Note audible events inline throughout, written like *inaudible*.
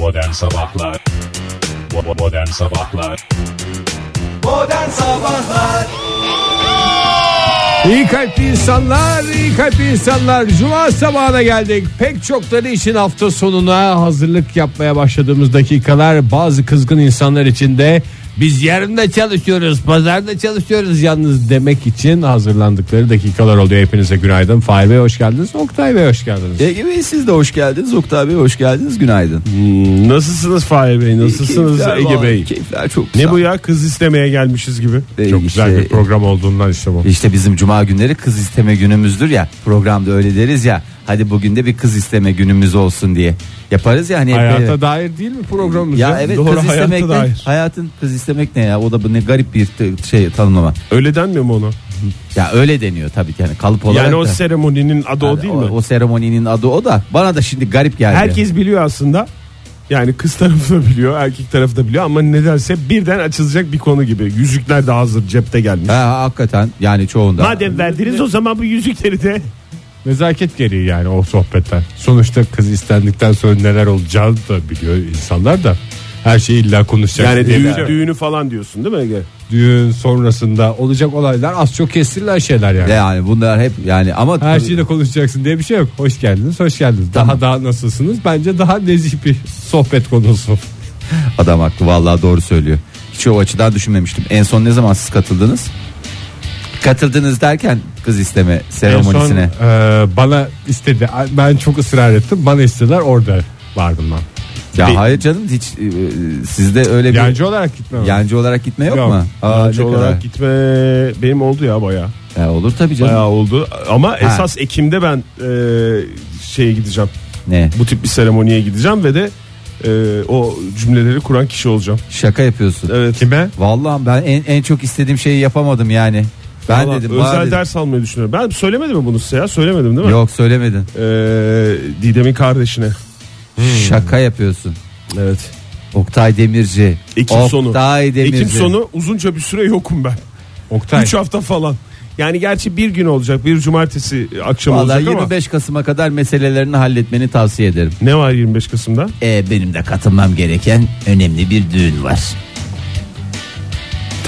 Modern Sabahlar Modern Sabahlar Modern Sabahlar İyi kalpli insanlar, iyi kalpli insanlar. Cuma sabahına geldik. Pek çokları için hafta sonuna hazırlık yapmaya başladığımız dakikalar bazı kızgın insanlar için de biz yarın çalışıyoruz, pazarda çalışıyoruz yalnız demek için hazırlandıkları dakikalar oluyor. Hepinize günaydın. Fahir Bey hoş geldiniz. Oktay Bey hoş geldiniz. Ege Bey siz de hoş geldiniz. Oktay Bey hoş geldiniz. Günaydın. Nasılsınız Fahir Bey? Nasılsınız Keyifler Ege var, Bey? Keyifler çok Ne güzel. bu ya kız istemeye gelmişiz gibi. Ee, Çok güzel işte- bir program olduğundan işte bu. İşte bizim cuma günleri kız isteme günümüzdür ya. Programda öyle deriz ya. Hadi bugün de bir kız isteme günümüz olsun diye. Yaparız ya hani hep Hayata böyle. dair değil mi programımız? Ya ya? evet Doğru, kız hayata istemek ne? dair. Hayatın kız istemek ne ya? O da bu ne garip bir t- şey tanımlama. Öyle denmiyor mu ona? Ya öyle deniyor tabii ki yani kalıp olarak. Yani o da. seremoninin adı o Yani değil o, mi? o seremoninin adı o da. Bana da şimdi garip geldi. Herkes biliyor aslında. Yani kız tarafı da biliyor, erkek tarafı da biliyor ama nedense birden açılacak bir konu gibi. Yüzükler de hazır cepte gelmiş. Ha, hakikaten yani çoğunda. Madem verdiniz o zaman bu yüzükleri de Nezaket gereği yani o sohbetler. Sonuçta kız istendikten sonra neler olacağını da biliyor insanlar da. Her şeyi illa konuşacak. yani düğün, düğünü falan diyorsun değil mi Ege? düğün sonrasında olacak olaylar az çok kestirilen şeyler yani. Yani bunlar hep yani ama Her şeyi de konuşacaksın diye bir şey yok. Hoş geldiniz, hoş geldiniz. Daha daha nasılsınız? Bence daha nezih bir sohbet konusu. *laughs* Adam haklı vallahi doğru söylüyor. Hiç o açıdan düşünmemiştim. En son ne zaman siz katıldınız? Katıldınız derken kız isteme En son seremonisine. e, bana istedi. Ben çok ısrar ettim. Bana istediler orada vardım ben. Ya Bir- hayır canım hiç e, sizde öyle bir Yancı olarak gitmem. yancı olarak gitme yok, Yok. mu? Aa, Yancı ne olarak kadar? gitme benim oldu ya baya. Ya olur tabii canım. Bayağı oldu ama esas Ekim'de ben e, şeye gideceğim. Ne? Bu tip bir seremoniye gideceğim ve de e, o cümleleri kuran kişi olacağım. Şaka yapıyorsun. Evet. Kime? Vallahi ben en, en çok istediğim şeyi yapamadım yani. Ben Vallahi dedim. özel dedim. ders almayı düşünüyorum. Ben söylemedim mi bunu size ya? Söylemedim değil mi? Yok söylemedin. E, Didem'in kardeşine. Şaka yapıyorsun. Evet. Oktay Demirci. Ekim Oktay sonu. Demirci. Ekim sonu uzunca bir süre yokum ben. Oktay. 3 hafta falan. Yani gerçi bir gün olacak. Bir cumartesi akşam Vallahi olacak ama. 25 Kasım'a kadar meselelerini halletmeni tavsiye ederim. Ne var 25 Kasım'da? E, benim de katılmam gereken önemli bir düğün var.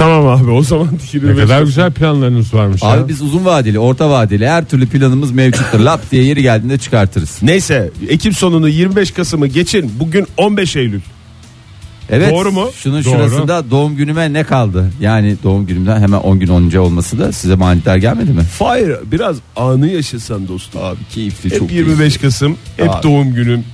Tamam abi o zaman 25 Ne kadar güzel planlarınız varmış ya. Abi biz uzun vadeli, orta vadeli her türlü planımız mevcuttur. *laughs* Lap diye yeri geldiğinde çıkartırız. Neyse Ekim sonunu 25 Kasım'ı geçin. Bugün 15 Eylül. Evet. Doğru mu? Şunun Doğru. şurasında doğum günüme ne kaldı? Yani doğum günümden hemen 10 gün önce olması da size manidar gelmedi mi? Fire biraz anı yaşasan dostum. Abi keyifli Hep çok 25 keyifli. Kasım hep Abi. doğum günün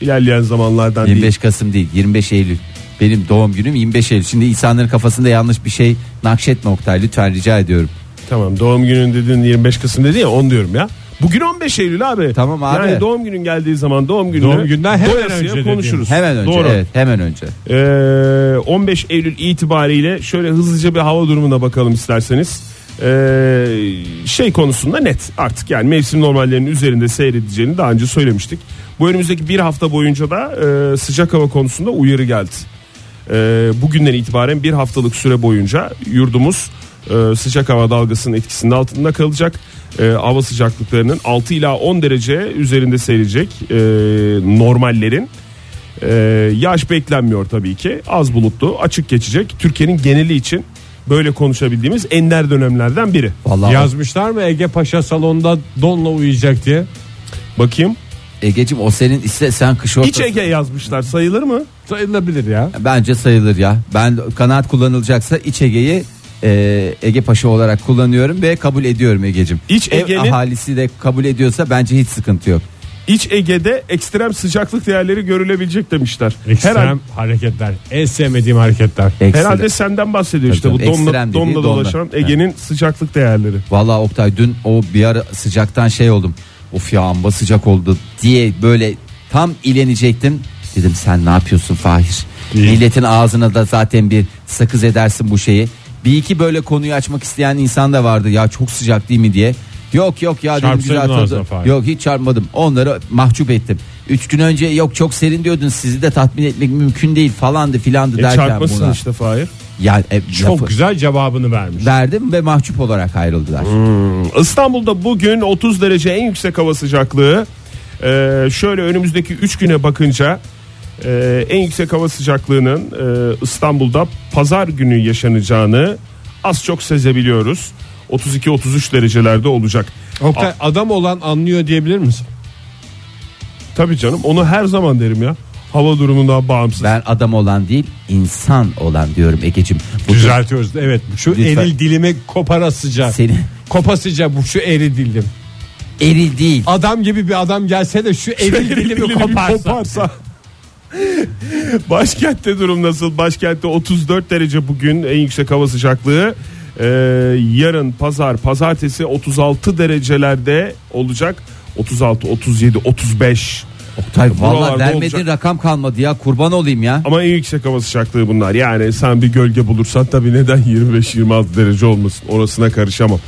ilerleyen zamanlardan 25 değil. Kasım değil 25 Eylül. Benim doğum günüm 25 Eylül. Şimdi insanların kafasında yanlış bir şey nakşetme Oktay lütfen rica ediyorum. Tamam doğum günün dedin 25 Kasım dedi ya 10 diyorum ya. Bugün 15 Eylül abi. Tamam abi. Yani doğum günün geldiği zaman doğum gününü Doğum günden hemen önce konuşuruz. Hemen önce Doğru. evet hemen önce. Ee, 15 Eylül itibariyle şöyle hızlıca bir hava durumuna bakalım isterseniz. Ee, şey konusunda net artık yani mevsim normallerinin üzerinde seyredeceğini daha önce söylemiştik. Bu önümüzdeki bir hafta boyunca da e, sıcak hava konusunda uyarı geldi. Ee, bugünden itibaren bir haftalık süre boyunca yurdumuz e, sıcak hava dalgasının etkisinin altında kalacak. E, hava sıcaklıklarının 6 ila 10 derece üzerinde seyredecek e, normallerin. Ee, yağış beklenmiyor tabii ki. Az bulutlu, açık geçecek. Türkiye'nin geneli için böyle konuşabildiğimiz ender dönemlerden biri. Vallahi Yazmışlar mı Ege Paşa salonda donla uyuyacak diye? Bakayım. Egeciğim o senin iste sen kış İç ortası. Ege yazmışlar. Sayılır mı? Sayılabilir ya. Bence sayılır ya. Ben kanaat kullanılacaksa İç Ege'yi e, Ege Paşa olarak kullanıyorum ve kabul ediyorum Ege'cim. İç Ev Ege'nin- ahalisi de kabul ediyorsa bence hiç sıkıntı yok. İç Ege'de ekstrem sıcaklık değerleri görülebilecek demişler. Ekstrem Herhalde, hareketler. En sevmediğim hareketler. Ekstra. herhalde senden bahsediyor işte Tabii bu donla, ekstrem donla donla. dolaşan Ege'nin sıcaklık değerleri. Vallahi Oktay dün o bir ara sıcaktan şey oldum. Of ya amba sıcak oldu diye böyle tam ilenecektim. Dedim sen ne yapıyorsun Fahir? İyi. Milletin ağzına da zaten bir sakız edersin bu şeyi. Bir iki böyle konuyu açmak isteyen insan da vardı. Ya çok sıcak değil mi diye. Yok yok ya dedim Çarpsaydın güzel ağzına tadı. Fahir. Yok hiç çarpmadım. Onları mahcup ettim. Üç gün önce yok çok serin diyordun sizi de tatmin etmek mümkün değil falandı filandı E derken çarpmasın buna. işte Fahir. Yani e, Çok lafı güzel cevabını vermiş. verdim ve mahcup olarak ayrıldılar. İstanbul'da bugün 30 derece en yüksek hava sıcaklığı. Ee, şöyle önümüzdeki 3 güne bakınca Ee, en yüksek hava sıcaklığının e, İstanbul'da pazar günü yaşanacağını az çok sezebiliyoruz. 32-33 derecelerde olacak. Oktay adam olan anlıyor diyebilir misin? Tabii canım onu her zaman derim ya. Hava durumundan bağımsız. Ben adam olan değil insan olan diyorum Egeciğim. Bu Düzeltiyoruz. Evet şu Lütfen. eril dilimi koparasıca. Seni Kopasıca bu şu eril dilim. eril değil. Adam gibi bir adam gelse de şu eril dilimi Dilimi koparsa. koparsa. *laughs* Başkentte durum nasıl? Başkentte 34 derece bugün en yüksek hava sıcaklığı. Ee, yarın pazar pazartesi 36 derecelerde olacak. 36, 37, 35. Oktay valla Buralarda vermediğin olacak. rakam kalmadı ya kurban olayım ya. Ama en yüksek hava sıcaklığı bunlar. Yani sen bir gölge bulursan tabii neden *laughs* 25-26 derece olmasın orasına karışamam.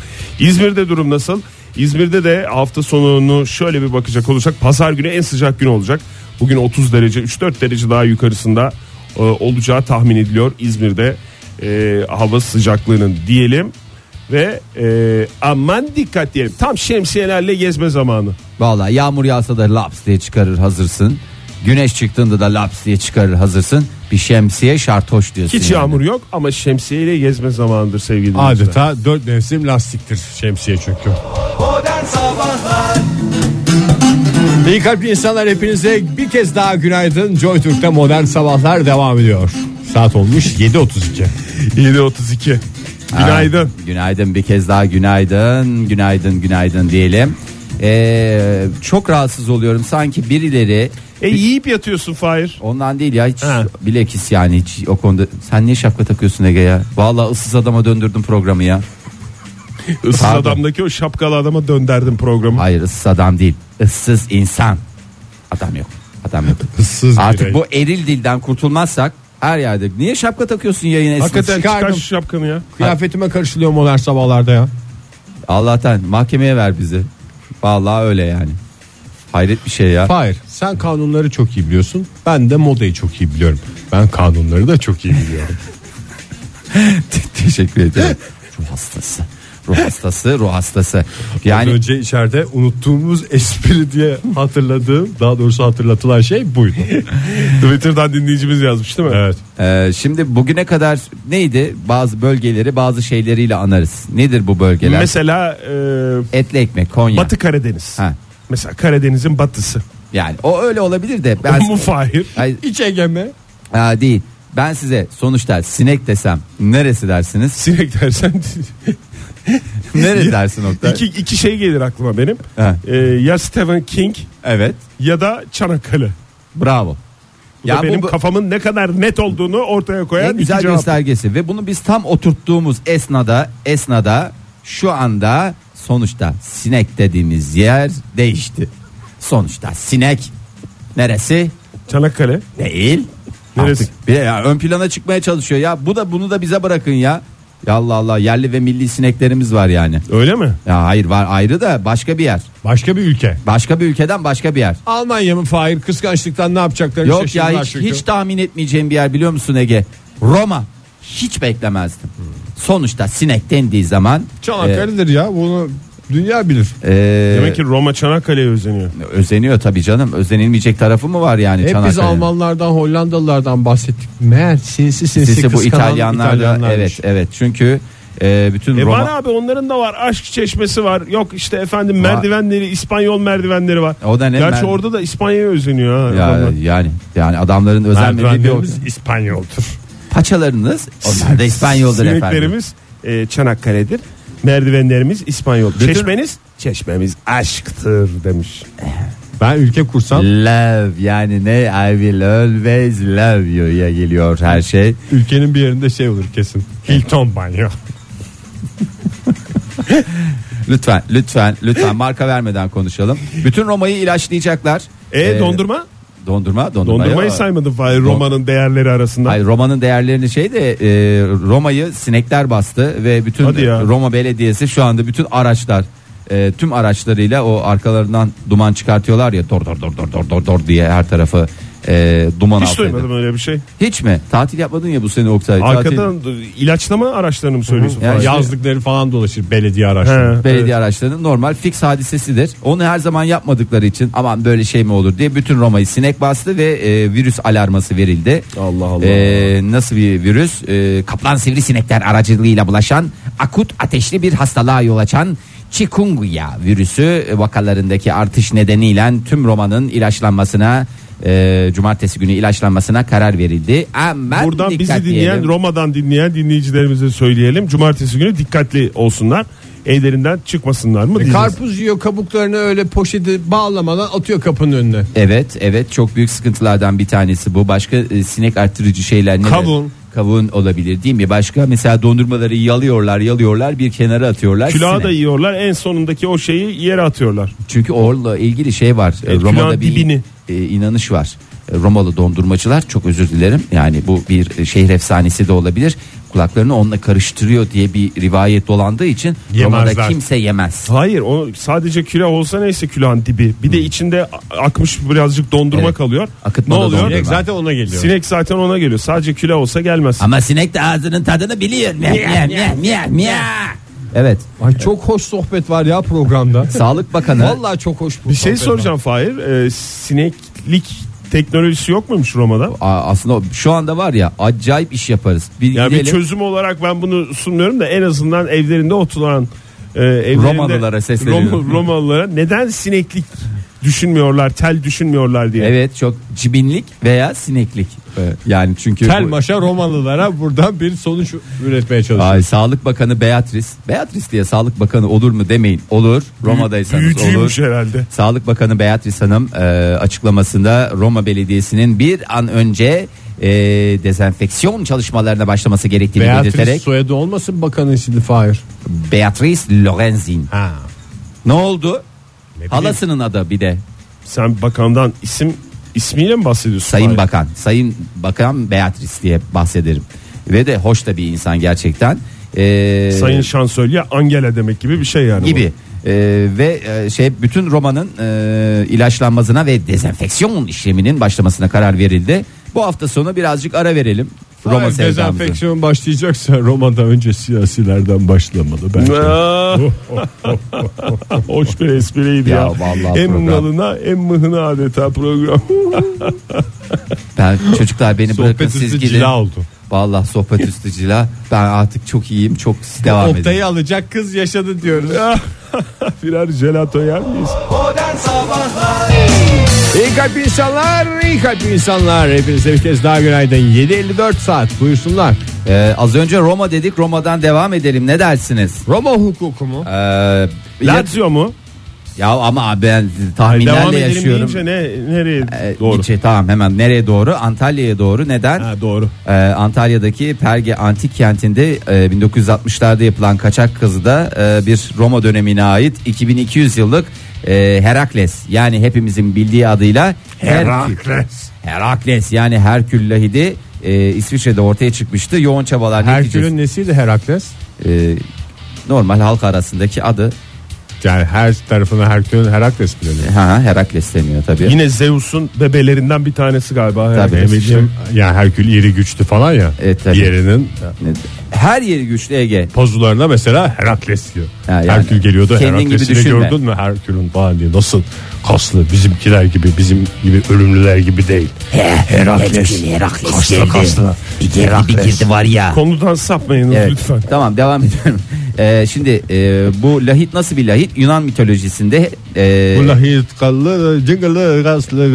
İzmir'de durum nasıl? İzmir'de de hafta sonunu şöyle bir bakacak olursak pazar günü en sıcak gün olacak. Bugün 30 derece 3-4 derece daha yukarısında e, olacağı tahmin ediliyor İzmir'de e, hava sıcaklığının diyelim. Ve e, aman dikkat diyelim tam şemsiyelerle gezme zamanı. Valla yağmur yağsa da laps diye çıkarır hazırsın. Güneş çıktığında da laps diye çıkarır hazırsın. Bir şemsiye şartoş diyorsun. Hiç yani. yağmur yok ama şemsiyeyle gezme zamanıdır sevgili dinleyiciler. Adeta dört mevsim lastiktir şemsiye çünkü. İyi kalpli insanlar hepinize bir kez daha günaydın. Joy Türk'te modern sabahlar devam ediyor. Saat olmuş 7.32. 7.32 Günaydın. Ha, günaydın bir kez daha günaydın. Günaydın günaydın diyelim. Ee, çok rahatsız oluyorum sanki birileri E yiyip yatıyorsun Fahir. ondan değil ya hiç bilekis yani hiç o konuda sen niye şapka takıyorsun Ege ya Vallahi ıssız adama döndürdüm programı ya Issız Pardon. adamdaki o şapkalı adama dönderdim programı. hayır ıssız adam değil ıssız insan adam yok adam yok *laughs* Issız artık birey. bu eril dilden kurtulmazsak her yerde niye şapka takıyorsun yayın esnasında Hakikaten çıkar şu şapkanı ya. Kıyafetime karışılıyor modern sabahlarda ya. Allah'tan mahkemeye ver bizi Vallahi öyle yani hayret bir şey ya Hayır sen kanunları çok iyi biliyorsun. Ben de modayı çok iyi biliyorum. Ben kanunları da çok iyi biliyorum. *laughs* Teşekkür ederim. Ruh hastası. Ruh hastası, ruh hastası. Yani önce içeride unuttuğumuz espri diye hatırladığım daha doğrusu hatırlatılan şey buydu. *laughs* Twitter'dan dinleyicimiz yazmış değil mi? evet. e, şimdi bugüne kadar neydi? Bazı bölgeleri bazı şeyleriyle anarız. Nedir bu bölgeler? Mesela e, Etli ekmek, Konya. Batı Karadeniz. Ha. Mesela Karadeniz'in batısı. Yani o öyle olabilir de ben *laughs* mu Fahir? Ay, İç Ege'me ha, değil. Ben size sonuçta sinek desem neresi dersiniz? Sinek dersen *laughs* Neresi dersin Oktay? iki, iki şey gelir aklıma benim. Ha. E, ya Stephen King Evet. ya da Çanakkale. Bravo. Bu Ya da benim bu- kafamın ne kadar net olduğunu ortaya koyan en güzel iki cevap. göstergesi ve bunu biz tam oturttuğumuz esnada esnada şu anda sonuçta sinek dediğimiz yer değişti. Sonuçta sinek neresi? Çanakkale. Değil. Neresi? Artık bir ya ön plana çıkmaya çalışıyor ya. Bu da bunu da bize bırakın ya. Ya Allah Allah yerli ve milli sineklerimiz var yani. Öyle mi? Ya hayır var ayrı da başka bir yer. başka bir ülke. Başka bir ülkeden başka bir yer. Almanya mı Fahir kıskançlıktan ne yapacaklarını Yok ya hiç, çünkü. hiç tahmin etmeyeceğim bir yer biliyor musun Ege? Roma. Hiç beklemezdim. Sonuçta sinek dendiği zaman Çanakkale'dir ya bunu dünya bilir. e, e, Demek ki Roma Çanakkale'ye özeniyor. özeniyor tabii canım. Özenilmeyecek tarafı mı var yani Hep biz Çanakkale'nin? Almanlardan Hollandalılardan bahsettik. Meğer sinsi sinsi Sisi bu kıskanan İtalyanlar da İtalyanlarmış. evet evet çünkü e, bütün E Roma var abi onların da var aşk çeşmesi var. Yok işte efendim merdivenleri İspanyol merdivenleri var. O da ne? Gerçi Mer- orada da İspanya'ya özeniyor. Ha, ya, adamlar. yani yani adamların özenmediği bir Merdivenlerimiz İspanyoldur. paçalarınız onlar da İspanyoldur efendim. Sineklerimiz e, Çanakkale'dir. Merdivenlerimiz İspanyol. Bütün- Çeşmeniz çeşmemiz aşktır demiş. Ben ülke kursam Love yani ne I will always love you'ya geliyor her şey. ülkenin bir yerinde şey olur kesin. Hilton banyo. *laughs* Lütfen lütfen lütfen marka vermeden konuşalım. Bütün Roma'yı ilaçlayacaklar. E Ee, dondurma? Dondurma dondurma. Dondurmayı saymadın Fahir Roma'nın değerleri arasında. Hayır Roma'nın değerlerini şey de e, Roma'yı sinekler bastı ve bütün Hadi ya. Roma Belediyesi şu anda bütün araçlar e, tüm araçlarıyla o arkalarından duman çıkartıyorlar ya dor dor dor dor dor dor dor diye her tarafı e, duman Hiç altıydı. duymadım öyle bir şey. Hiç mi? Tatil yapmadın ya bu sene Oktay. Tatil- Arkadan ilaçlama araçlarını mı söylüyorsun? Yani Fahir? işte- Yazlıkları falan dolaşır belediye araçları. He. Belediye araçlarının normal fix hadisesidir. Onu her zaman yapmadıkları için aman böyle şey mi olur diye bütün Roma'yı sinek bastı ve e, virüs alarması verildi. Allah Allah. E, nasıl bir virüs? E, kaplan sivrisinekler aracılığıyla bulaşan akut ateşli bir hastalığa yol açan chikungunya virüsü vakalarındaki artış nedeniyle tüm Roma'nın ilaçlanmasına e, cumartesi günü ilaçlanmasına karar verildi. Aman Buradan bizi dinleyen diyelim. Roma'dan dinleyen dinleyicilerimize söyleyelim. Cumartesi günü dikkatli olsunlar. Evlerinden çıkmasınlar mı diyeceğiz. Karpuz yiyor kabuklarını öyle poşeti bağlamadan atıyor kapının önüne. Evet evet çok büyük sıkıntılardan bir tanesi bu. Başka e, sinek arttırıcı şeyler neler? Kavun. Kavun olabilir değil mi? Başka mesela dondurmaları yalıyorlar yalıyorlar bir kenara atıyorlar. Külahı Sinek. da yiyorlar. En sonundaki o şeyi yere atıyorlar. Çünkü orla ilgili şey var. E, Evet, Roma'da bir dibini. E, inanış var. E, Romalı dondurmacılar çok özür dilerim. Yani bu bir e, şehir efsanesi de olabilir. Kulaklarını onunla karıştırıyor diye bir rivayet dolandığı için Roma'da Yemezler. kimse yemez. Hayır o sadece külah olsa neyse külahın dibi. Bir de içinde a- akmış birazcık dondurma Evet. kalıyor. Akıtma ne da oluyor? dondurma. Sinek zaten ona geliyor. Sinek zaten ona geliyor. Sadece külah olsa gelmez. Ama sinek de ağzının tadını biliyor. Miyav, miyav, miyav, miyav, miyav. Evet. Ay çok hoş sohbet var ya programda. *laughs* Sağlık Bakanı Vallahi çok hoş bu Bir şey soracağım Fahir. Ee, sineklik teknolojisi yok muymuş Roma'da? Aa, aslında şu anda var ya acayip iş yaparız. Bir Yani bir çözüm olarak ben bunu sunmuyorum da en azından evlerinde oturan e, evlerinde, Romalılara sesleniyorum. Rom- Romalılara neden sineklik düşünmüyorlar, tel düşünmüyorlar diye. Evet çok cibinlik veya sineklik. Evet, Yani çünkü Tel bu- maşa Romalılara buradan bir sonuç üretmeye çalışıyor. Ay, Sağlık Bakanı Beatrice. Beatrice diye Sağlık Bakanı olur mu demeyin. Olur. Roma'daysanız olur. Büyücüymüş herhalde. Sağlık Bakanı Beatrice Hanım e, açıklamasında Roma Belediyesi'nin bir an önce e, dezenfeksiyon çalışmalarına başlaması gerektiğini Beatrice belirterek soyadı olmasın bakanın şimdi Fahir. Beatrice Lorenzin. Ha. Ne oldu? Halasının adı bir de. Sen bakandan isim ismiyle mi bahsediyorsun? Sayın Fahir? Bakan. Sayın Bakan Beatrice diye bahsederim. Ve de hoş da bir insan gerçekten. Ee, Sayın Şansölye Angela demek gibi bir şey yani. bu. gibi. Ee, ve e, şey bütün Roma'nın e, ilaçlanmasına ve dezenfeksiyon işleminin başlamasına karar verildi. Bu hafta sonu birazcık ara verelim. Roma Hayır, sevdamızı. dezenfeksiyon başlayacaksa Roma'da önce siyasilerden başlamalı bence. *laughs* Hoş bir espriydi ya. Ya vallahi hem program. nalına hem mıhına adeta program. *laughs* Ben çocuklar beni bırakın Sohbet siz üstü gidin. cila oldu. Vallahi sohbet üstü cila. Ben artık çok iyiyim. Çok devam edin. Oktay'ı alacak kız yaşadı diyoruz. *laughs* Birer jelato yer miyiz? Modern Sabahlar İyi kalp insanlar, iyi kalp insanlar. Hepinize bir kez daha günaydın. 7.54 saat buyursunlar. Ee, az önce Roma dedik. Roma'dan devam edelim. Ne dersiniz? Roma hukuku mu? Ee, ya, Lazio mu? ya ama ben Devam tahminlerle edelim yaşıyorum. deyince ne, nereye Ee, doğru? gidecek, tamam hemen nereye doğru? Antalya'ya doğru. Neden? Ha, doğru. Ee, Antalya'daki Perge Antik Kenti'nde e, 1960'larda yapılan kaçak kazıda e, bir Roma dönemine ait 2200 yıllık e, Herakles yani hepimizin bildiği adıyla Herkül. Herakles yani Herkül lahidi e, İsviçre'de ortaya çıkmıştı. Yoğun çabalar neticesi- Herkül'ün nesiydi Herakles? e, normal halk arasındaki adı Yani her tarafına Herkül'ün Herakles mi deniyor? ha, Herakles deniyor tabii. Yine Zeus'un bebelerinden bir tanesi galiba. Tabii. Eminim yani Herkül iri güçlü falan ya. Evet, tabii. Diğerinin Her yeri güçlü Ege. pozularına mesela Herakles diyor. Ha, yani Herkül geliyordu kendin Herakles'i düşünme. gördün mü Herkül'ün falan diye nasıl kaslı bizimkiler gibi bizim gibi ölümlüler gibi değil. Herakles. Herakles kaslı kaslı. Bir girdi bir girdi var ya. Konudan sapmayınız Evet. lütfen. Tamam devam *laughs* ediyorum. Ee, şimdi e, bu lahit nasıl bir lahit? Yunan mitolojisinde e, Bu lahit kallı cıngılı kaslı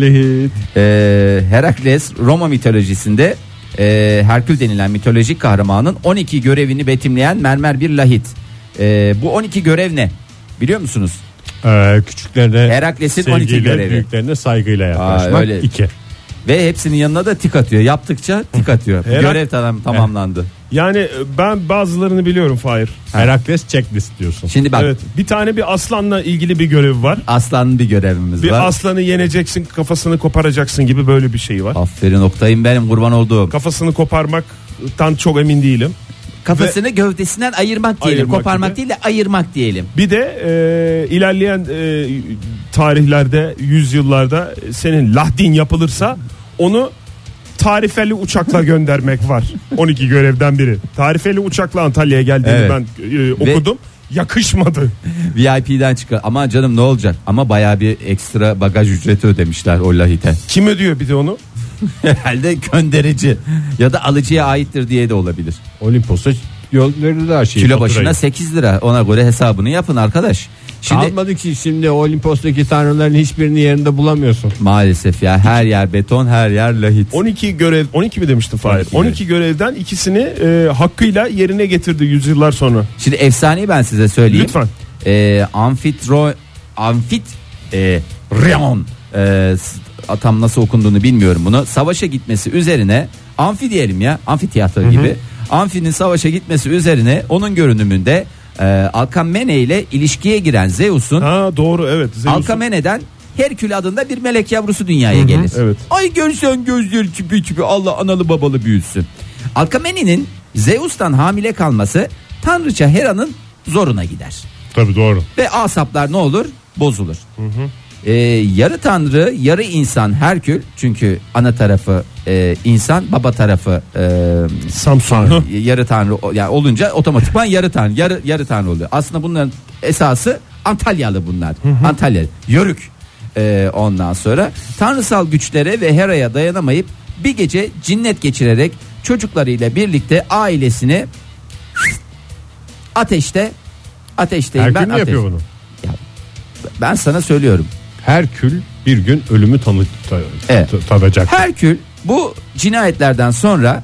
lahit. e, Herakles Roma mitolojisinde e, Herkül denilen mitolojik kahramanın 12 görevini betimleyen mermer bir lahit. E, bu 12 görev ne? Biliyor musunuz? Ee, küçüklerine Herakles'in 12 sevgiyle, görevi. büyüklerine saygıyla yaklaşmak. öyle. iki. Ve hepsinin yanına da tik atıyor. Yaptıkça tik atıyor. Herak- Görev tamam, tamamlandı. Yani e, ben bazılarını biliyorum Fahir. Herakles checklist diyorsun. Şimdi bak Evet. Bir tane bir aslanla ilgili bir görevi var. aslanın bir görevimiz Bir var. aslanı yeneceksin kafasını koparacaksın gibi böyle bir şey var. Aferin Oktay'ım benim kurban olduğum. Kafasını koparmaktan çok emin değilim. Kafasını gövdesinden ayırmak diyelim. Ayırmak Koparmak gibi. değil de ayırmak diyelim. Bir de e, ilerleyen e, tarihlerde, yüzyıllarda senin lahdin yapılırsa onu tarifeli uçakla *laughs* göndermek var. 12 görevden biri. Tarifeli uçakla Antalya'ya geldiğini Evet. ben e, okudum. Yakışmadı. VIP'den çıkar. Ama canım ne olacak? Ama bayağı bir ekstra bagaj ücreti ödemişler o lahite. Kim ödüyor bir de onu? *laughs* Herhalde gönderici ya da alıcıya aittir diye de olabilir. Olimpos'a yolları da şey. Kilo başına 8 lira. Ona göre hesabını yapın arkadaş. Şimdi Kalmadı ki şimdi Olimpos'taki tanrıların hiçbirini yerinde bulamıyorsun. maalesef ya her yer beton, her yer lahit. 12 görev 12 mi demiştin Fahir? 12 12, görevden ikisini e, hakkıyla yerine getirdi yüzyıllar sonra. Şimdi efsaneyi ben size söyleyeyim. Lütfen. Ee, amfitro amfit e, Rion e, s- tam nasıl okunduğunu bilmiyorum bunu. Savaşa gitmesi üzerine amfi diyelim ya amfiteyatro gibi. Amfinin savaşa gitmesi üzerine onun görünümünde e, Alkamene ile ilişkiye giren Zeus'un Ha doğru evet. Zeus'un- Alkamene'den Herkül adında bir melek yavrusu dünyaya gelir. evet. Ay görsen gözleri çipi çipi Allah analı babalı büyüsün. Alkamene'nin Zeus'tan hamile kalması tanrıça Hera'nın zoruna gider. Tabii doğru. Ve asaplar ne olur? Bozulur. Ee, yarı tanrı yarı insan Herkül çünkü ana tarafı e, insan baba tarafı e, Samsun. yarı tanrı o- yani olunca otomatikman yarı tanrı yarı yarı tanrı oluyor. Aslında bunların esası Antalyalı bunlar. Antalya yörük. Ee, ondan sonra tanrısal güçlere ve Hera'ya dayanamayıp bir gece cinnet geçirerek çocuklarıyla birlikte ailesini ateşte ateşteyim Herkül ben mü ateş. yapıyor bunu? Ben sana söylüyorum. Herkül bir gün ölümü tanı ta- Evet. ta- tadacak. Herkül bu cinayetlerden sonra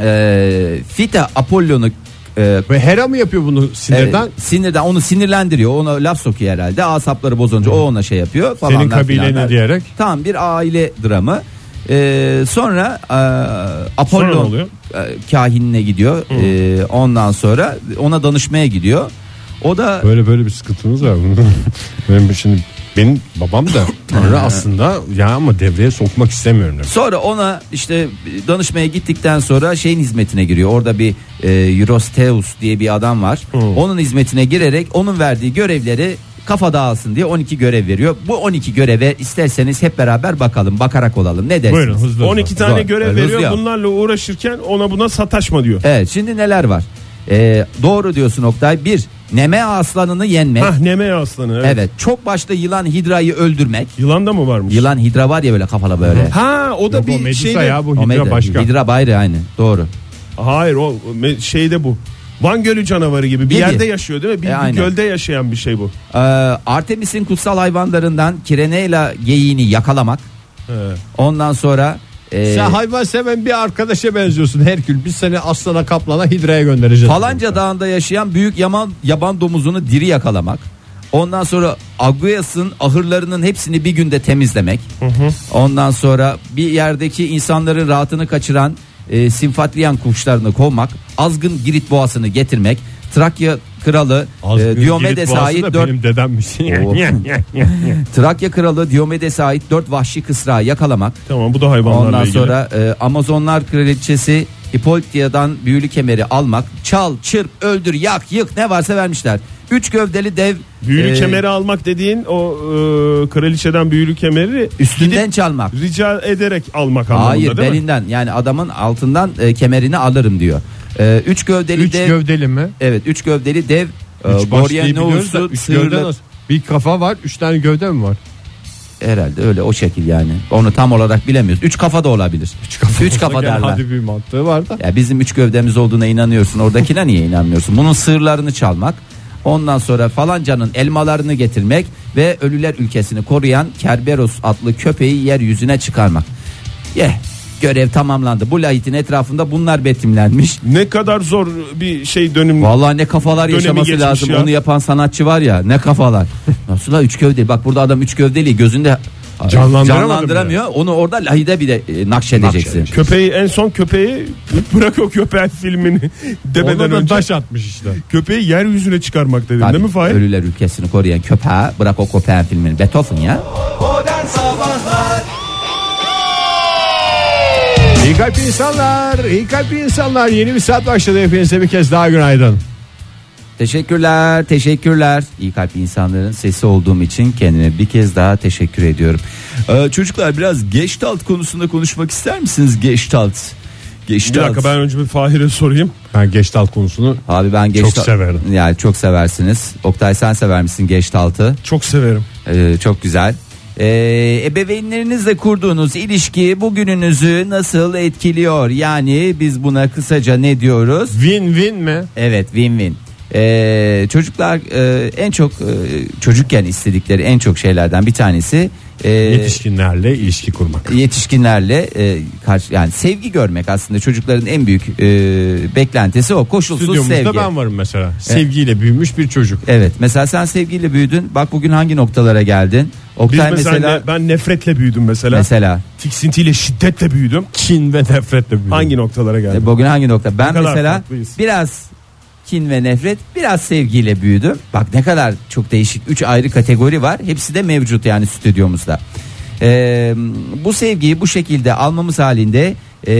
e, Fita Apollon'u e, Ve Hera mı yapıyor bunu sinirden? Evet, sinirden onu sinirlendiriyor. Ona laf sokuyor herhalde. Asapları bozunca o ona şey yapıyor. Senin falanlar kabileni diyerek. Tam bir aile dramı. Ee, sonra e, Sonra Apollon oluyor? e, kahinine gidiyor. Ee, ondan sonra ona danışmaya gidiyor. O da Böyle böyle bir sıkıntımız var. *laughs* benim şimdi benim babam da *laughs* Tanrı aslında ya ama devreye sokmak istemiyorum. demiş. Sonra ona işte danışmaya gittikten sonra şeyin hizmetine giriyor. Orada bir e, Eurosteus diye bir adam var. Onun hizmetine girerek onun verdiği görevleri kafa dağılsın diye 12 görev veriyor. Bu 12 göreve isterseniz hep beraber bakalım, bakarak olalım. Ne dersiniz? Buyurun hızlı hızlı. 12 tane Zor. görev Hızlı veriyor. yap. Bunlarla uğraşırken ona buna sataşma diyor. Evet, şimdi neler var? E, doğru diyorsun Oktay. Bir, Neme aslanını yenmek. Hah Neme aslanı. Evet. Evet, çok başta yılan hidrayı öldürmek. Yılan da mı varmış? Yılan hidra var ya böyle kafalı böyle. Ha o da Yok, o bir Medusa şeyde. ya bu O hidra meyde- başka. Hidra bayrı aynı. Doğru. Hayır o şeyde bu. Van Gölü canavarı gibi bir Gibi. yerde yaşıyor değil mi? Bir, E, bir gölde yaşayan bir şey bu. Ee, Artemis'in kutsal hayvanlarından Kireneyla geyiğini yakalamak. He. Ondan sonra e, Sen hayvan seven bir arkadaşa benziyorsun Herkül. Biz seni aslana kaplana hidraya göndereceğiz. falanca dağında yaşayan büyük yaman yaban domuzunu diri yakalamak. Ondan sonra Aguyas'ın ahırlarının hepsini bir günde temizlemek. Ondan sonra bir yerdeki insanların rahatını kaçıran e, simfatlayan kuşlarını kovmak. Azgın Girit boğasını getirmek. Trakya kralı e, Diomedes'e ait da dört benim dedemmiş. Oo. *laughs* Trakya kralı Diomedes'e ait dört vahşi kısrağı yakalamak. Tamam bu da hayvanlarla Ondan ilgili. sonra e, Amazonlar kraliçesi Hippolytia'dan büyülü kemeri almak. Çal, çırp, öldür, yak, yık ne varsa vermişler. Üç gövdeli dev Büyülü e, kemeri almak dediğin o e, kraliçeden büyülü kemeri üstünden çalmak. rica ederek almak anlamında Hayır değil mi? belinden yani adamın altından e, kemerini alırım diyor. E, üç gövdeli Üç dev gövdeli mi? evet üç gövdeli dev e, Üç Goryenos'u nasıl? Bir kafa var, üç tane gövde mi var? herhalde öyle o şekil yani. Onu tam olarak bilemiyoruz. Üç kafa da olabilir. Üç kafa, üç kafa derler. Hadi bir mantığı var da. Ya bizim üç gövdemiz olduğuna inanıyorsun. Oradakine niye inanmıyorsun? Bunun sığırlarını çalmak. Ondan sonra falancanın elmalarını getirmek ve ölüler ülkesini koruyan Kerberos adlı köpeği yeryüzüne çıkarmak. Ye görev tamamlandı. Bu lahitin etrafında bunlar betimlenmiş. Ne kadar zor bir şey dönüm. Vallahi ne kafalar yaşaması lazım. ya. Onu yapan sanatçı var ya ne kafalar. *laughs* Nasıl la üç gövdeli? Bak burada adam üç gövdeli gözünde canlandıramıyor. Onu orada lahide bile e, nakşedeceksin. Nakşedecek. Köpeği en son köpeği *laughs* bırak o köpeğin filmini demeden önce taş atmış işte. köpeği yeryüzüne çıkarmak dedin Tabii, değil mi Fahir? Ölüler ülkesini koruyan köpeğe bırak o köpeğin filmini. Beethoven ya. Modern Sabahlar İyi kalpli insanlar, iyi kalpli insanlar. Yeni bir saat başladı. Hepinize bir kez daha günaydın. Teşekkürler, teşekkürler. İyi kalpli insanların sesi olduğum için kendime bir kez daha teşekkür ediyorum. Ee, çocuklar biraz Gestalt konusunda konuşmak ister misiniz? Gestalt. Bir Gestalt. dakika ben önce bir Fahir'e sorayım. Ben Geçtalt konusunu Abi ben Gestalt. severim. Yani çok seversiniz. Oktay sen sever misin Gestalt'ı? Çok severim. Ee, çok güzel. Ee, ebeveynlerinizle kurduğunuz ilişki bugününüzü nasıl etkiliyor? Yani biz buna kısaca ne diyoruz? win-win mi? Evet win-win. Ee, çocuklar e, en çok e, çocukken istedikleri en çok şeylerden bir tanesi e, Yetişkinlerle ilişki kurmak. yetişkinlerle e, karşı yani sevgi görmek aslında çocukların en büyük e, beklentisi o koşulsuz Stüdyomuzda sevgi. ben varım mesela. Sevgiyle büyümüş bir çocuk. Evet mesela sen sevgiyle büyüdün bak bugün hangi noktalara geldin? Biz Oktay mesela, mesela ne- ben nefretle büyüdüm mesela. mesela Tiksintiyle şiddetle büyüdüm. Kin ve nefretle büyüdüm. Hangi noktalara geldim? E, Bugün hangi nokta? Ben mesela farklıyız. biraz kin ve nefret, biraz sevgiyle büyüdüm. Bak ne kadar çok değişik. Üç ayrı kategori var. Hepsi de mevcut yani stüdyomuzda. Ee, bu sevgiyi bu şekilde almamız halinde e,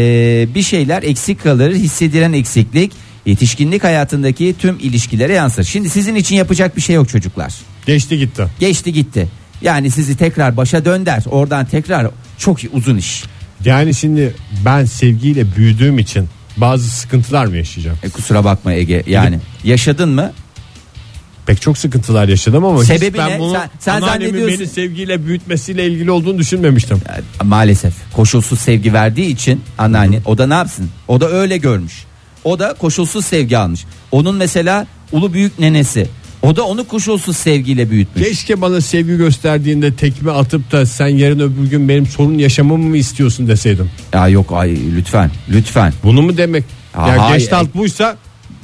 bir şeyler eksik kalır. Hissedilen eksiklik yetişkinlik hayatındaki tüm ilişkilere yansır. Şimdi sizin için yapacak bir şey yok çocuklar. Geçti gitti. Geçti gitti. Yani sizi tekrar başa dönder. Oradan tekrar çok uzun iş. Yani şimdi ben sevgiyle büyüdüğüm için bazı sıkıntılar mı yaşayacağım? E, kusura bakma Ege. Yani yaşadın mı? Pek çok sıkıntılar yaşadım ama Sebebi hiç ben ne? bunu Sen- sen anneannemin zannediyorsun- beni sevgiyle büyütmesiyle ilgili olduğunu düşünmemiştim. Maalesef koşulsuz sevgi verdiği için anneanne o da ne yapsın? O da öyle görmüş. O da koşulsuz sevgi almış. Onun mesela ulu büyük nenesi. O da onu koşulsuz sevgiyle büyütmüş. Keşke bana sevgi gösterdiğinde tekme atıp da sen yarın öbür gün benim sorun yaşamamı mı istiyorsun deseydim. Ya yok ay lütfen lütfen. Bunu mu demek? Aa, ya hayır. geçtalt buysa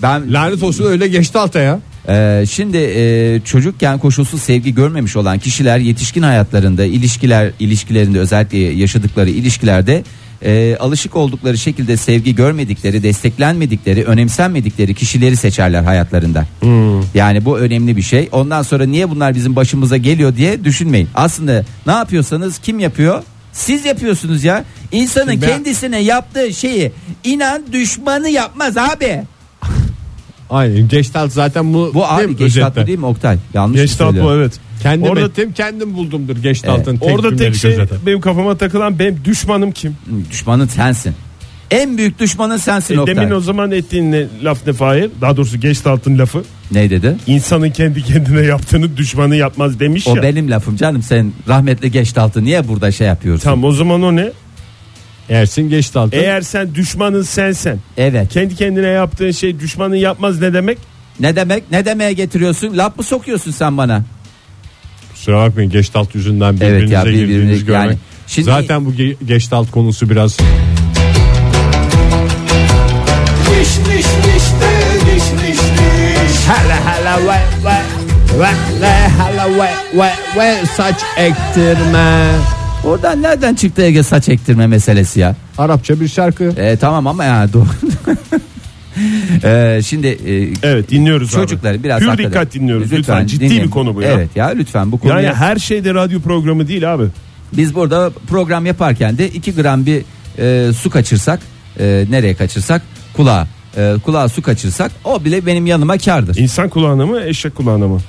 Ben lanet olsun öyle geçtalta ya. Ee, şimdi e, çocukken koşulsuz sevgi görmemiş olan kişiler yetişkin hayatlarında ilişkiler ilişkilerinde özellikle yaşadıkları ilişkilerde e, alışık oldukları şekilde sevgi görmedikleri, desteklenmedikleri, önemsenmedikleri kişileri seçerler hayatlarında. Yani bu önemli bir şey. Ondan sonra niye bunlar bizim başımıza geliyor diye düşünmeyin. Aslında ne yapıyorsanız kim yapıyor? Siz yapıyorsunuz ya. İnsanın ben- kendisine yaptığı şeyi inan düşmanı yapmaz abi. Aynen geçtalt zaten bu. Bu abi değil Özetle. tatlı değil mi Oktay? Yanlış Geçti bu evet. Kendim Orada- ettim kendim buldumdur geçtaltın tek Orada tek şey özeti. benim kafama takılan benim düşmanım kim? Düşmanın sensin. En büyük düşmanın sensin E, Oktay. demin o zaman ettiğin ne, laf ne Fahir? Daha doğrusu geçti altın lafı. Ne dedi? İnsanın kendi kendine yaptığını düşmanı yapmaz demiş O ya. benim lafım canım sen rahmetli Geçtaltı niye burada şey yapıyorsun? Tamam o zaman o ne? Ersin geçtaltı. Eğer sen düşmanın sensen Evet. kendi kendine yaptığın şey düşmanın yapmaz ne demek? Ne demek? Ne demeye getiriyorsun? Laf mı sokuyorsun sen bana? Kusura bakmayın geçtalt yüzünden birbirinize Evet ya, birbirine- girdiğinizi görmek. yani şimdi- Zaten bu ge- geçtalt konusu biraz niş niş de niş niş niş. hala hala ve ve ve le hala ve ve ve saç ektirme. Oradan nereden çıktı Ege saç ektirme meselesi ya? Arapça bir şarkı. E, tamam ama ya doğru. *laughs* E, şimdi e, Evet dinliyoruz çocukları abi. biraz Pür hakikaten- dikkat dinliyoruz lütfen. Ciddi dinleyin. bir konu bu ya. Evet ya lütfen bu konuya. Yani her şeyde radyo programı değil abi. Biz burada program yaparken de 2 gram bir e, su kaçırsak e, nereye kaçırsak kulağa e, kulağa su kaçırsak o bile benim yanıma kardır. İnsan kulağına mı eşek kulağına mı?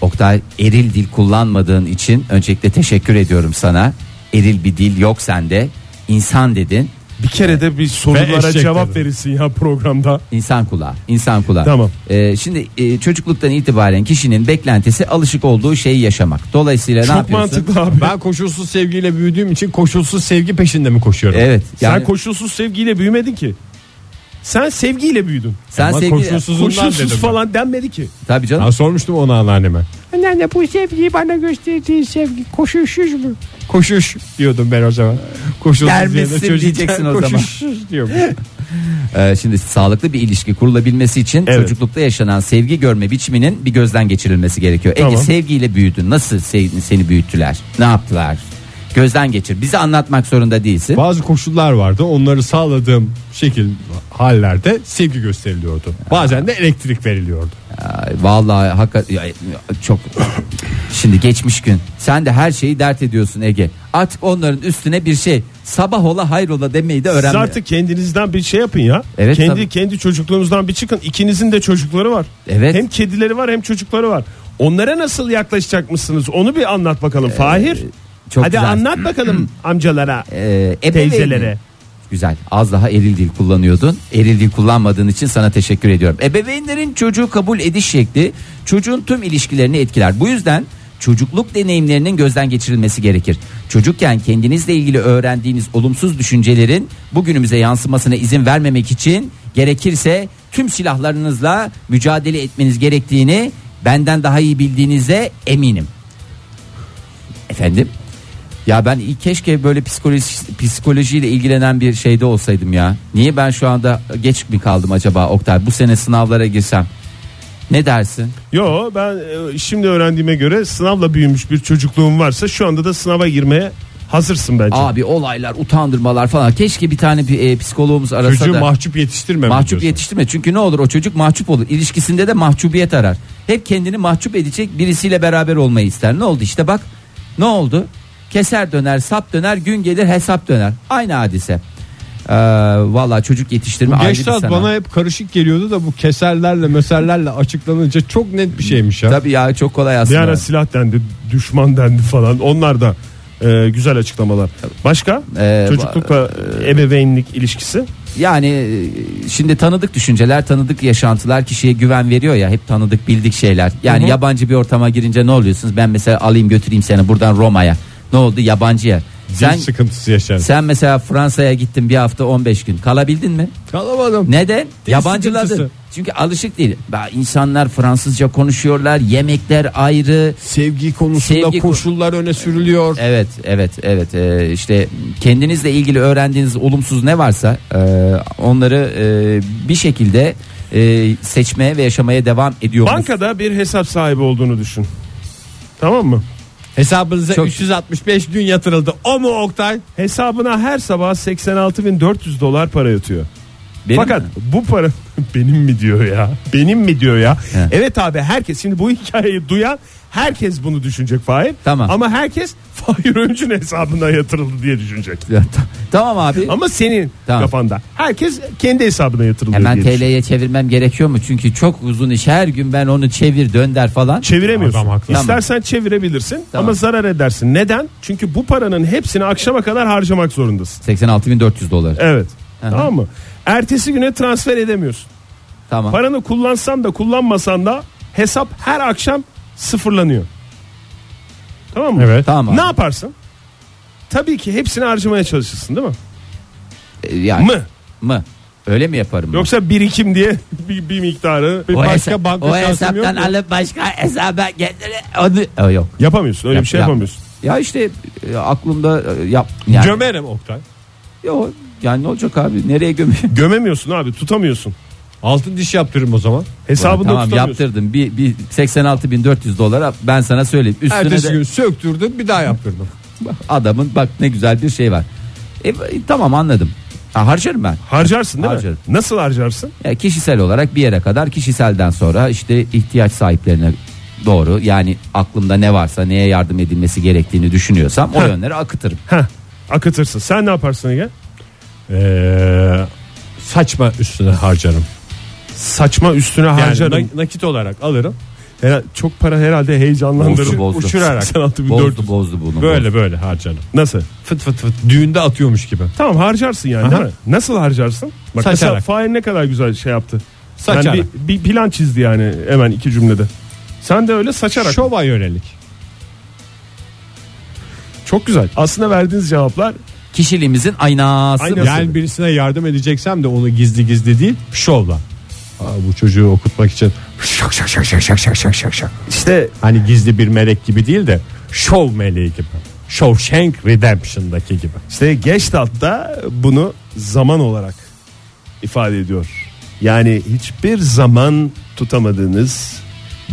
Oktay eril dil kullanmadığın için öncelikle teşekkür ediyorum sana. Eril bir dil yok sende. İnsan dedin. Bir kere de bir sorulara eşek cevap dedim. verirsin ya programda. İnsan kulağı, insan kulağı. Tamam. E, şimdi e, çocukluktan itibaren kişinin beklentisi alışık olduğu şeyi yaşamak. Dolayısıyla ne Çok yapıyorsun? mantıklı abi. Ben koşulsuz sevgiyle büyüdüğüm için koşulsuz sevgi peşinde mi koşuyorum? Evet. Yani Sen koşulsuz sevgiyle büyümedin ki. Sen sevgiyle büyüdün. sen Ama sevgi koşulsuzundan Koşulsuz dedim ben. falan denmedi ki. tabii canım. Ben sormuştum onu anneanneme. Anneanne bu sevgiyi bana gösterdiğin sevgi koşuşsuz mu? Koşuş diyordum ben o zaman. Koşulsuz Der yerine çocukken diyeceksin o zaman. Koşuşsuz diyorum. *laughs* Ee, şimdi sağlıklı bir ilişki kurulabilmesi için Evet. çocuklukta yaşanan sevgi görme biçiminin bir gözden geçirilmesi gerekiyor. Tamam. Ege sevgiyle büyüdün. Nasıl seni büyüttüler? Ne yaptılar? Gözden geçir. Bize anlatmak zorunda değilsin. Bazı koşullar vardı. Onları sağladığım şekil hallerde sevgi gösteriliyordu. Bazen de elektrik veriliyordu. Ay, Vallahi hakikaten çok Şimdi geçmiş gün. Sen de her şeyi dert ediyorsun Ege. Artık onların üstüne bir şey. sabah ola hayrola demeyi de Siz öğrenme. artık kendinizden bir şey yapın ya. Evet, kendi tabii. kendi çocukluğunuzdan bir çıkın. İkinizin de çocukları var. Evet. Hem kedileri var hem çocukları var. Onlara nasıl yaklaşacak mısınız? Onu bir anlat bakalım. Fahir. Çok Hadi güzel. anlat bakalım *clears throat* amcalara. Ee, ebeveyn- Teyzelere. Güzel. Az daha eril dil kullanıyordun. Eril dil kullanmadığın için sana teşekkür ediyorum. Ebeveynlerin çocuğu kabul ediş şekli çocuğun tüm ilişkilerini etkiler. Bu yüzden çocukluk deneyimlerinin gözden geçirilmesi gerekir. Çocukken kendinizle ilgili öğrendiğiniz olumsuz düşüncelerin bugünümüze yansımasına izin vermemek için gerekirse tüm silahlarınızla mücadele etmeniz gerektiğini benden daha iyi bildiğinize eminim. Efendim? Ya ben keşke böyle psikoloji, psikolojiyle ilgilenen bir şeyde olsaydım ya. Niye ben şu anda geç mi kaldım acaba Oktay? Bu sene sınavlara girsem. Ne dersin? Yo ben e, şimdi öğrendiğime göre sınavla büyümüş bir çocukluğum varsa şu anda da sınava girmeye hazırsın bence. Abi olaylar, utandırmalar falan. Keşke bir tane bir, e, psikologumuz arasa Çocuğu da. mahcup yetiştirme. mahcup diyorsun? yetiştirme. Çünkü ne olur o çocuk mahcup olur. İlişkisinde de mahcubiyet arar. Hep kendini mahcup edecek birisiyle beraber olmayı ister. Ne oldu işte bak. Ne oldu? Keser döner, sap döner, gün gelir hesap döner. Aynı hadise. Ee, Valla çocuk yetiştirme ayrı bir sanat. bana hep karışık geliyordu da bu keserlerle meserlerle açıklanınca çok net bir şeymiş ya. Tabii ya çok kolay Bir aslında. ara silah dendi, düşman dendi falan. Onlar da e, güzel açıklamalar. Başka? Ee, Çocuklukla ebeveynlik ilişkisi. Yani e, şimdi tanıdık düşünceler, tanıdık yaşantılar kişiye güven veriyor ya. Hep tanıdık, bildik şeyler. Yani yabancı bir ortama girince ne oluyorsunuz? Ben mesela alayım götüreyim seni buradan Roma'ya. Ne oldu? Yabancıya. Sen Sen sıkıntısı yaşar. sen mesela Fransa'ya gittin bir hafta 15 gün. Kalabildin mi? Kalamadım. Neden? Yabancıladın. sıkıntısı. Çünkü alışık değil. İnsanlar Fransızca konuşuyorlar. Yemekler ayrı. Sevgi konusunda Sevgi ko- koşullar öne sürülüyor. Evet, evet, evet. Ee, işte kendinizle ilgili öğrendiğiniz olumsuz ne varsa e, onları e, bir şekilde e, seçmeye ve yaşamaya devam ediyor. Bankada bir hesap sahibi olduğunu düşün. Tamam mı? Hesabınıza Çok- 365 gün yatırıldı. O mu Oktay? Hesabına her sabah 86.400 dolar para yatıyor. Benim Fakat mi? bu para *laughs* benim mi diyor ya? Benim mi diyor ya? He. Evet abi herkes şimdi bu hikayeyi duyan herkes bunu düşünecek Fahir. Tamam. Ama herkes *laughs* Fahir Öncü'nün hesabına yatırıldı diye düşünecek. Ya, ta- tamam abi. Ama senin Tamam. kafanda. Herkes kendi hesabına yatırılıyor Hemen diye düşünecek. TL'ye çevirmem gerekiyor mu? Çünkü çok uzun iş. Her gün ben onu çevir dönder falan. Çeviremiyorsun. Adam haklı. İstersen çevirebilirsin Tamam. ama zarar edersin. Neden? Çünkü bu paranın hepsini akşama kadar harcamak zorundasın. 86.400 dolar. Evet. Aha. Tamam mı? Ertesi güne transfer edemiyorsun. Tamam. Paranı kullansan da kullanmasan da hesap her akşam sıfırlanıyor. Tamam mı? Evet. Tamam. abi. Ne yaparsın? Tabii ki hepsini harcamaya çalışırsın değil mi? Ee, Yani, Mı? mı? Öyle mi yaparım? Yoksa birikim diye *laughs* bir, bir miktarı Bir o, başka hesa- banka o şansım hesaptan mu? alıp başka hesaba getire onu o yok. yapamıyorsun. Öyle Yap- bir şey yap. yapamıyorsun. Ya işte e, aklımda e, yap yani. Gömerim Oktay. Yok yani ne olacak abi? Nereye gömüyor? Gömemiyorsun abi tutamıyorsun. Altın diş yaptırırım o zaman. Hesabında tamam yaptırdım. Bir, bir 86.400 dolara ben sana söyleyeyim. Üstüne Ertesi de gün söktürdüm bir daha yaptırdım. *laughs* adamın bak ne güzel bir şey var. E, tamam anladım. Ha, harcarım ben. Harcarsın değil Harcarım. mi? Nasıl harcarsın? E, kişisel olarak bir yere kadar kişiselden sonra işte ihtiyaç sahiplerine doğru yani aklımda ne varsa neye yardım edilmesi gerektiğini düşünüyorsam o Heh. yönlere akıtırım. Heh, akıtırsın. Sen ne yaparsın Ege? Ee, saçma üstüne harcarım. Saçma üstüne Yani harcarım. na- nakit olarak alırım. Herhal- çok para herhalde heyecanlandırır. Bozdu, bozdu. Uçurarak. 86.400. Bozdu bozdu bunu. Böyle böyle harcarım. Nasıl? Fıt fıt fıt düğünde atıyormuş gibi. Tamam harcarsın yani Aha. değil mi? Nasıl harcarsın? Bak Saçarak. mesela Fahir ne kadar güzel şey yaptı. Saçarak. Yani bir, bir plan çizdi yani hemen iki cümlede. Sen de öyle saçarak. Şova yönelik. Çok güzel. Aslında verdiğiniz cevaplar Kişiliğimizin aynası. Aynası. Yani birisine yardım edeceksem de onu gizli gizli değil şovla. Aa, bu çocuğu okutmak için şak şak şak şak şak şak şak şak şak. işte Hani gizli bir melek gibi değil de şov meleği gibi. Shawshank Redemption'daki gibi. işte Gestalt'ta bunu zaman olarak ifade ediyor. Yani hiçbir zaman tutamadığınız,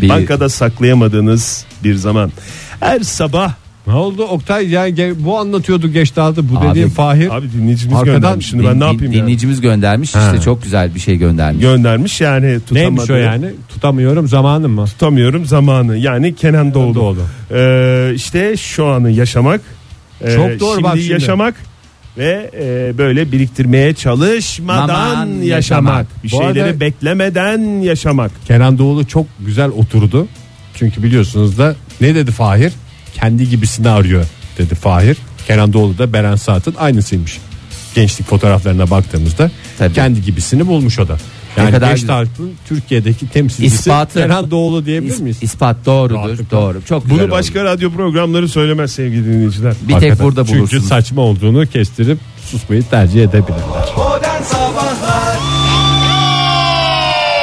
Bir- bankada saklayamadığınız bir zaman. Her sabah Ne oldu Oktay? Yani bu anlatıyordu geçti aldı. Bu Abi- dediğin Fahir. abi dinleyicimiz Arkadan göndermiş. Şimdi ben Din- ne yapayım yani? Dinleyicimiz göndermiş işte çok güzel bir şey göndermiş. Göndermiş yani tutamadı. Neymiş o yani? Tutamıyorum zamanım mı? Tutamıyorum zamanı. Yani Kenan Doğulu. Doğulu. Ee, işte şu anı yaşamak. Ee, Çok doğru şimdi bak şimdi. yaşamak ve e, böyle biriktirmeye çalışmadan Maman yaşamak. yaşamak. Bir Bu şeyleri arada- beklemeden yaşamak. Kenan Doğulu çok güzel oturdu. Çünkü biliyorsunuz da ne dedi Fahir? Kendi gibisini arıyor dedi Fahir. Kenan Doğulu da Beren Saat'ın aynısıymış. Gençlik fotoğraflarına baktığımızda Tabii. kendi gibisini bulmuş o da. Yani kadar genç güzel. halkın Türkiye'deki temsilcisi İspatı. Kenan Doğulu diyebilir miyiz? ispat doğrudur. Rahatlıkla. Doğru. Çok güzel Bunu oldu. başka radyo programları söylemez sevgili dinleyiciler. bir tek Hakikaten. burada Çünkü bulursunuz. saçma olduğunu kestirip susmayı tercih edebilirler. Modern Sabahlar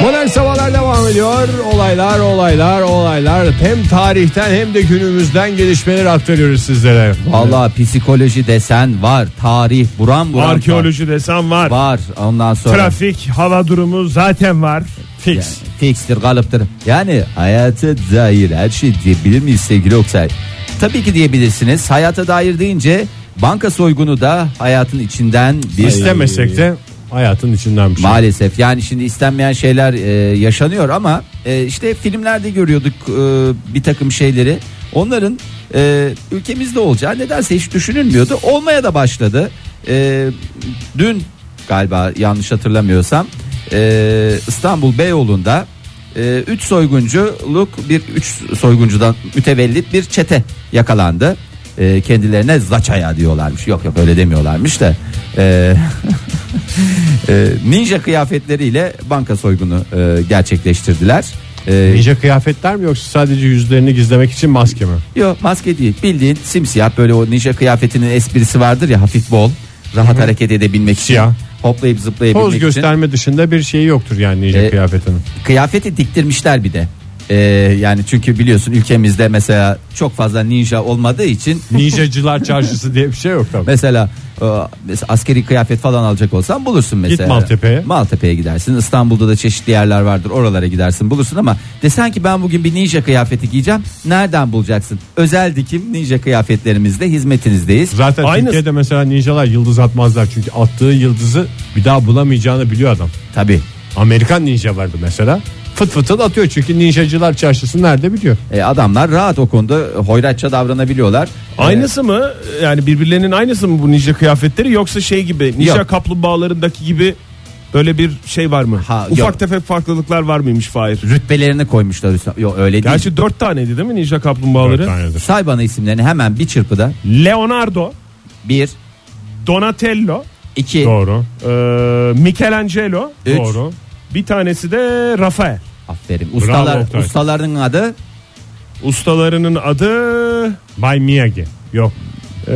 Modern Sabahlar devam ediyor. Olaylar, olaylar, olaylar. Hem tarihten hem de günümüzden gelişmeleri aktarıyoruz sizlere. Vallahi psikoloji desen var. Tarih buram buram. Arkeoloji desem var. var. Ondan sonra Trafik, hava durumu zaten var. Fix. Yani fikstir kalıptır. Yani hayata dair her şey diyebilir miyiz sevgili Oktay? Tabii ki diyebilirsiniz. Hayata dair deyince banka soygunu da hayatın içinden bir İstemesek de hayatın içinden bir şey. Maalesef yani şimdi istenmeyen şeyler e, yaşanıyor ama e, işte filmlerde görüyorduk e, bir takım şeyleri. Onların e, ülkemizde olacağı nedense hiç düşünülmüyordu. Olmaya da başladı. E, dün galiba yanlış hatırlamıyorsam e, İstanbul Beyoğlu'nda 3 soygunculuk bir 3 soyguncudan mütevellit bir çete yakalandı. E, kendilerine Zaçaya diyorlarmış. Yok yok öyle demiyorlarmış da. E, e, *laughs* ninja kıyafetleriyle banka soygunu e, gerçekleştirdiler. E, Ninja kıyafetler mi yoksa sadece yüzlerini gizlemek için maske mi? Yok maske değil bildiğin simsiyah böyle o ninja kıyafetinin esprisi vardır ya hafif bol rahat hareket edebilmek için Siyah. hoplayıp zıplayabilmek Poz için gösterme dışında bir şeyi yoktur yani ninja E, kıyafetinin. kıyafeti diktirmişler bir de. E, yani çünkü biliyorsun ülkemizde mesela çok fazla ninja olmadığı için *laughs* Ninjacılar çarşısı diye bir şey yok tabii. Mesela, e, mesela askeri kıyafet falan alacak olsan bulursun mesela. Maltepe'ye. Maltepe'ye gidersin. İstanbul'da da çeşitli yerler vardır. Oralara gidersin bulursun ama desen ki ben bugün bir ninja kıyafeti giyeceğim. Nereden bulacaksın? Özel dikim ninja kıyafetlerimizde hizmetinizdeyiz. Zaten Aynı- Türkiye'de mesela ninjalar yıldız atmazlar çünkü attığı yıldızı bir daha bulamayacağını biliyor adam. Tabii. Amerikan ninja vardı mesela. Fıt fıtın atıyor çünkü ninjacılar çarşısı nerede biliyor. E, adamlar rahat o konuda hoyratça davranabiliyorlar. Aynısı mı? Yani birbirlerinin aynısı mı bu ninja kıyafetleri yoksa şey gibi ninja Yok. kaplumbağalarındaki gibi böyle bir şey var mı? Ha, Ufak yok. tefek farklılıklar var mıymış Fahir? Rütbelerini koymuşlar üstüne. Yok öyle değil. Gerçi dört taneydi değil mi ninja kaplumbağaları? Dört tanedir. Say bana isimlerini hemen bir çırpıda. Leonardo, Bir, Donatello, iki, Doğru. e, Michelangelo, üç. Doğru. Bir tanesi de Rafael. Aferin. Ustalar, Oktay. ustaların adı Ustalarının adı Bay Miyagi. Yok. e,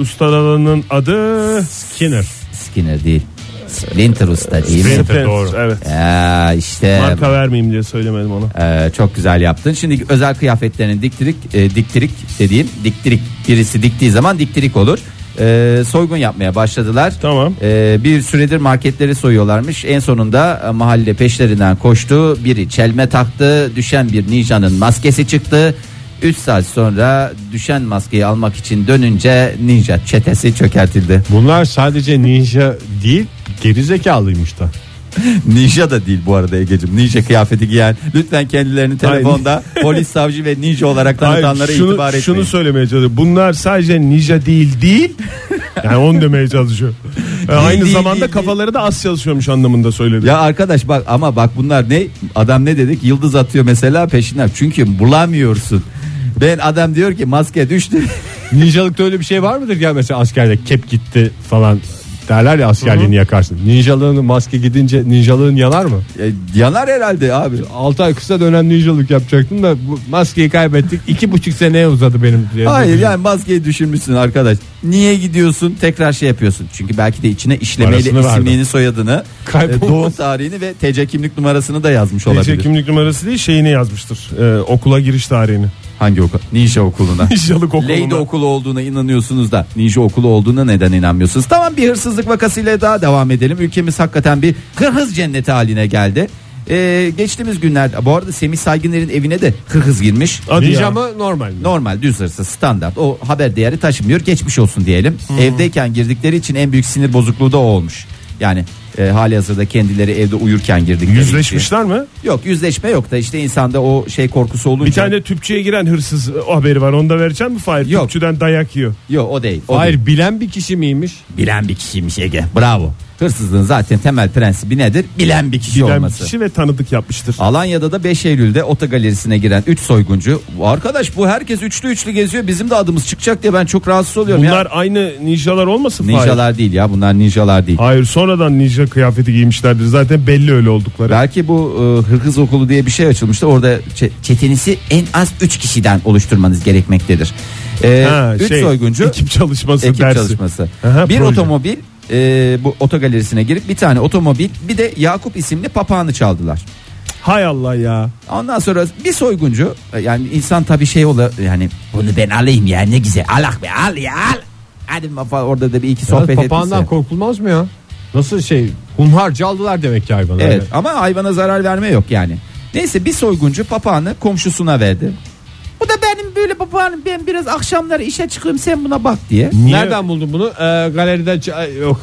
ustalarının adı Skinner. Skinner değil. Splinter Usta değil mi? Splinter. doğru. Evet. Ya işte Marka vermeyeyim diye söylemedim onu. e, çok güzel yaptın. Şimdi özel kıyafetlerini diktirik, e, diktirik dediğim diktirik birisi diktiği zaman diktirik olur. E, soygun yapmaya başladılar. Tamam. E, bir süredir marketleri soyuyorlarmış. En sonunda e, mahalle peşlerinden koştu. Biri çelme taktı. Düşen bir ninjanın maskesi çıktı. 3 saat sonra düşen maskeyi almak için dönünce ninja çetesi çökertildi. Bunlar sadece ninja değil gerizekalıymış da. *laughs* Ninja da değil bu arada Ege'cim. Ninja kıyafeti giyen. Lütfen kendilerini telefonda *laughs* polis, savcı ve ninja olarak tanıtanlara Hayır, şunu, itibar etmeyin. şunu söylemeye çalışıyor. Bunlar sadece ninja değil değil. Yani onu demeye çalışıyor. Yani *laughs* aynı değil, zamanda değil, kafaları da az çalışıyormuş anlamında söyledi. Ya arkadaş bak ama bak bunlar ne? Adam ne dedik? Yıldız atıyor mesela peşinden. Çünkü bulamıyorsun. Ben adam diyor ki maske düştü. Ninjalıkta öyle bir şey var mıdır ya mesela askerde kep gitti falan derler ya askerliğini yakarsın. Ninjalığın maske gidince ninjalığın yanar mı? E, yanar herhalde abi. 6 ay kısa dönem ninjalık yapacaktım da bu maskeyi kaybettik. iki buçuk seneye uzadı benim. diye. Hayır yani maskeyi düşürmüşsün arkadaş. Niye gidiyorsun tekrar şey yapıyorsun. Çünkü belki de içine işlemeyle Parasını verdim. isimliğini soyadını, e, Kaybolmaz. doğum tarihini ve TC kimlik numarasını da yazmış TC olabilir. kimlik numarası değil şeyini yazmıştır. Ee, okula giriş tarihini. Hangi okul? Ninja okuluna. *laughs* Ninjalık okuluna. Lady okulu olduğuna inanıyorsunuz da ninja okulu olduğuna neden inanmıyorsunuz? Tamam bir hırsızlık vakasıyla daha devam edelim. Ülkemiz hakikaten bir hırhız cenneti haline geldi. Ee, geçtiğimiz günlerde bu arada Semih Saygıner'in evine de hırhız girmiş. Hadi Ninja ya. mı normal mi? Normal düz hırsız standart o haber değeri taşımıyor geçmiş olsun diyelim. Evdeyken girdikleri için en büyük sinir bozukluğu da o olmuş. Yani E, hali hazırda kendileri evde uyurken girdik. Yüzleşmişler mi? Yok yüzleşme yok da işte insanda o şey korkusu olunca. Bir tane tüpçüye giren hırsız o haberi var. Onu da vereceğim mi Fahir? Yok. Tüpçüden dayak yiyor. Yok o değil. O değil. Bilen bir kişi miymiş? Bilen bir kişiymiş Ege. Bravo. Hırsızlığın zaten temel prensibi nedir? Bilen bir kişi Bilen olması. kişi ve tanıdık yapmıştır. Alanya'da da 5 Eylül'de otogalerisine giren 3 soyguncu. Arkadaş bu herkes üçlü üçlü geziyor. Bizim de adımız çıkacak diye ben çok rahatsız oluyorum Bunlar ya. aynı ninjalar olmasın Fahir? Ninjalar değil ya bunlar ninjalar değil. Hayır sonradan ninja kıyafeti giymişlerdir. Zaten belli öyle oldukları. Belki bu e, hırkız okulu diye bir şey açılmıştı. Orada çe- çetenizi en az 3 kişiden oluşturmanız gerekmektedir. 3 Ha, şey, soyguncu ekip çalışması ekip dersi. çalışması. Aha, bir proje. otomobil e, bu otogalerisine girip bir tane otomobil bir de Yakup isimli papağanı çaldılar. Hay Allah ya. Ondan sonra bir soyguncu e, yani insan tabii şey ola yani bunu ben alayım ya ne güzel alak be al ya al. Hadi falan orada da bir iki sohbet Evet, papağandan korkulmaz mı ya? Nasıl şey hunharca aldılar demek ki hayvanı. Evet ama hayvana zarar verme yok yani. Neyse bir soyguncu papağanı komşusuna verdi. Bu da benim böyle papağanım ben biraz akşamları işe çıkıyorum sen buna bak diye. Niye, Nereden buldun bunu? Ee, galeride ç- yok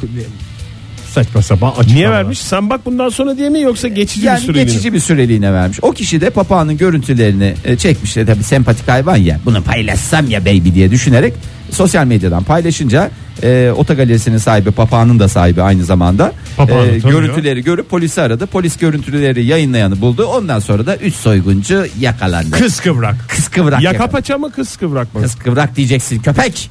saçma sapan açık. niye vermiş? Sen bak bundan sonra diye mi yoksa geçici Yani bir süreliğine? geçici bir süreliğine vermiş. O kişi de papağanın görüntülerini e, çekmiş. E, Tabii sempatik hayvan ya. Bunu paylaşsam ya baby diye düşünerek sosyal medyadan paylaşınca e, otogalerisinin sahibi papağanın da sahibi aynı zamanda Papağanı e, tanıyor. görüntüleri görüp polisi aradı. Polis görüntüleri yayınlayanı buldu. Ondan sonra da 3 soyguncu yakalandı. Kız kıvrak. Kız kıvrak. Yaka paça mı kız kıvrak mı? Kız kıvrak diyeceksin köpek.